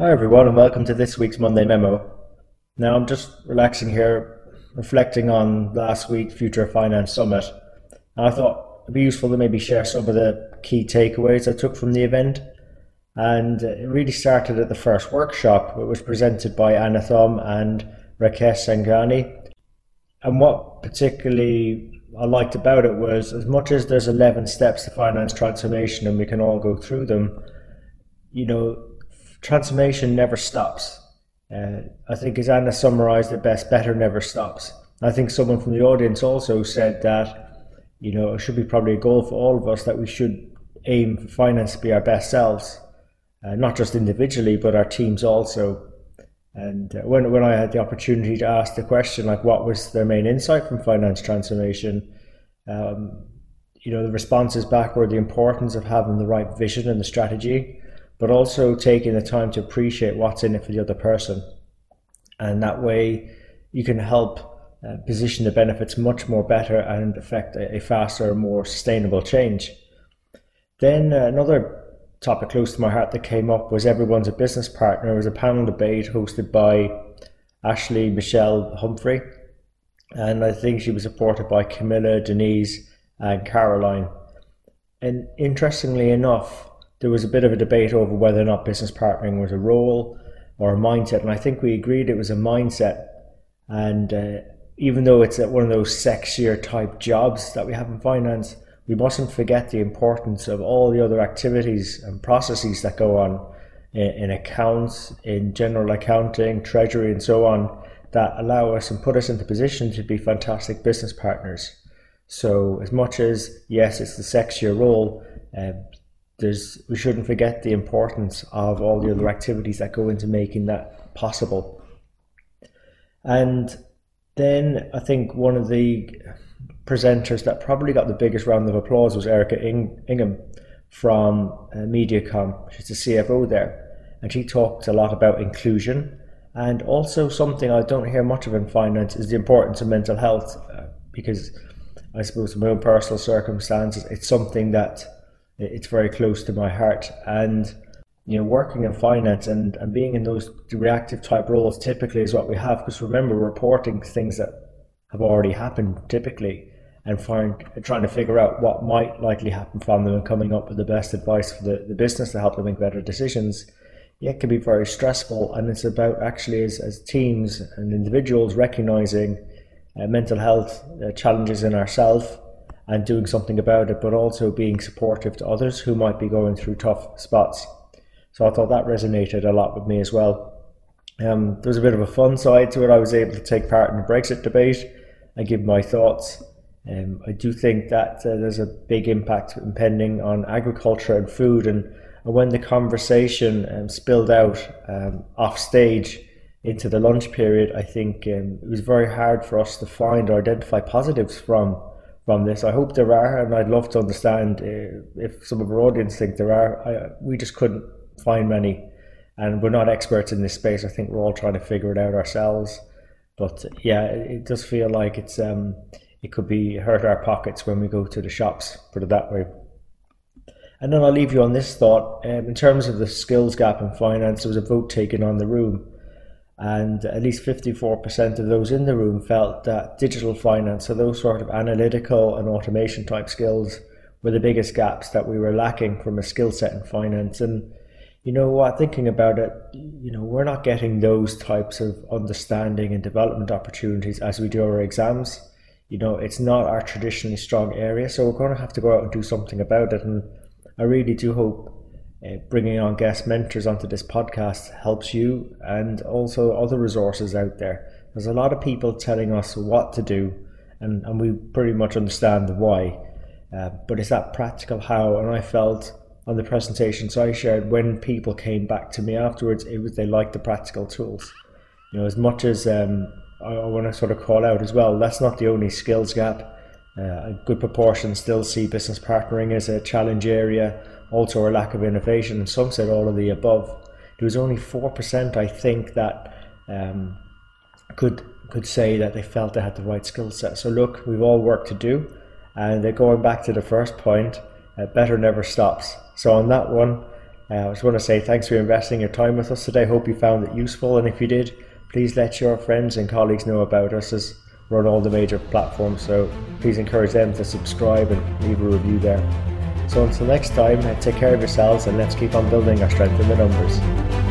Hi, everyone, and welcome to this week's Monday Memo. Now, I'm just relaxing here, reflecting on last week's Future Finance Summit. And I thought it'd be useful to maybe share some of the key takeaways I took from the event. And it really started at the first workshop, which was presented by Anna Thom and Rakesh Sangani. And what particularly I liked about it was as much as there's 11 steps to finance transformation and we can all go through them, you know, transformation never stops. Uh, I think, as Anna summarized it best, better never stops. I think someone from the audience also said that, you know, it should be probably a goal for all of us that we should aim for finance to be our best selves, uh, not just individually, but our teams also. And uh, when, when I had the opportunity to ask the question, like, what was their main insight from finance transformation? Um, you know, the responses back were the importance of having the right vision and the strategy but also taking the time to appreciate what's in it for the other person. And that way you can help uh, position the benefits much more better and affect a, a faster, more sustainable change. Then uh, another topic close to my heart that came up was everyone's a business partner. It was a panel debate hosted by Ashley Michelle Humphrey, and I think she was supported by Camilla, Denise, and Caroline. And interestingly enough, there was a bit of a debate over whether or not business partnering was a role or a mindset, and I think we agreed it was a mindset. And uh, even though it's one of those sexier type jobs that we have in finance, we mustn't forget the importance of all the other activities and processes that go on in, in accounts, in general accounting, treasury, and so on that allow us and put us into position to be fantastic business partners. So, as much as yes, it's the sexier role, uh, there's we shouldn't forget the importance of all the other activities that go into making that possible. And then I think one of the presenters that probably got the biggest round of applause was Erica Ingham from uh, MediaCom. She's the CFO there, and she talked a lot about inclusion and also something I don't hear much of in finance is the importance of mental health uh, because I suppose in my own personal circumstances it's something that it's very close to my heart. And you know, working in finance and, and being in those reactive type roles typically is what we have. Because remember, reporting things that have already happened typically and find, trying to figure out what might likely happen from them and coming up with the best advice for the, the business to help them make better decisions. It can be very stressful. And it's about actually, as, as teams and individuals, recognizing uh, mental health uh, challenges in ourselves and doing something about it, but also being supportive to others who might be going through tough spots. So I thought that resonated a lot with me as well. Um, there was a bit of a fun side to it. I was able to take part in the Brexit debate and give my thoughts. Um, I do think that uh, there's a big impact impending on agriculture and food, and, and when the conversation um, spilled out um, off stage into the lunch period, I think um, it was very hard for us to find or identify positives from from this. I hope there are, and I'd love to understand uh, if some of our audience think there are. I, we just couldn't find many, and we're not experts in this space. I think we're all trying to figure it out ourselves. But yeah, it, it does feel like it's um, it could be hurt our pockets when we go to the shops. Put it that way. And then I'll leave you on this thought. Um, in terms of the skills gap in finance, there was a vote taken on the room and at least 54% of those in the room felt that digital finance, so those sort of analytical and automation type skills, were the biggest gaps that we were lacking from a skill set in finance. And you know what, thinking about it, you know, we're not getting those types of understanding and development opportunities as we do our exams. You know, it's not our traditionally strong area, so we're going to have to go out and do something about it. And I really do hope uh, bringing on guest mentors onto this podcast helps you and also other resources out there. There's a lot of people telling us what to do, and, and we pretty much understand the why. Uh, but it's that practical how, and I felt on the presentations I shared when people came back to me afterwards, it was they liked the practical tools. You know, as much as um, I, I want to sort of call out as well, that's not the only skills gap. Uh, a good proportion still see business partnering as a challenge area also a lack of innovation, and some said all of the above. There was only 4%, I think, that um, could, could say that they felt they had the right skill set. So, look, we've all work to do, and they're going back to the first point uh, better never stops. So, on that one, uh, I just want to say thanks for investing your time with us today. Hope you found it useful, and if you did, please let your friends and colleagues know about us as we're on all the major platforms. So please encourage them to subscribe and leave a review there. So until next time, uh, take care of yourselves and let's keep on building our strength in the numbers.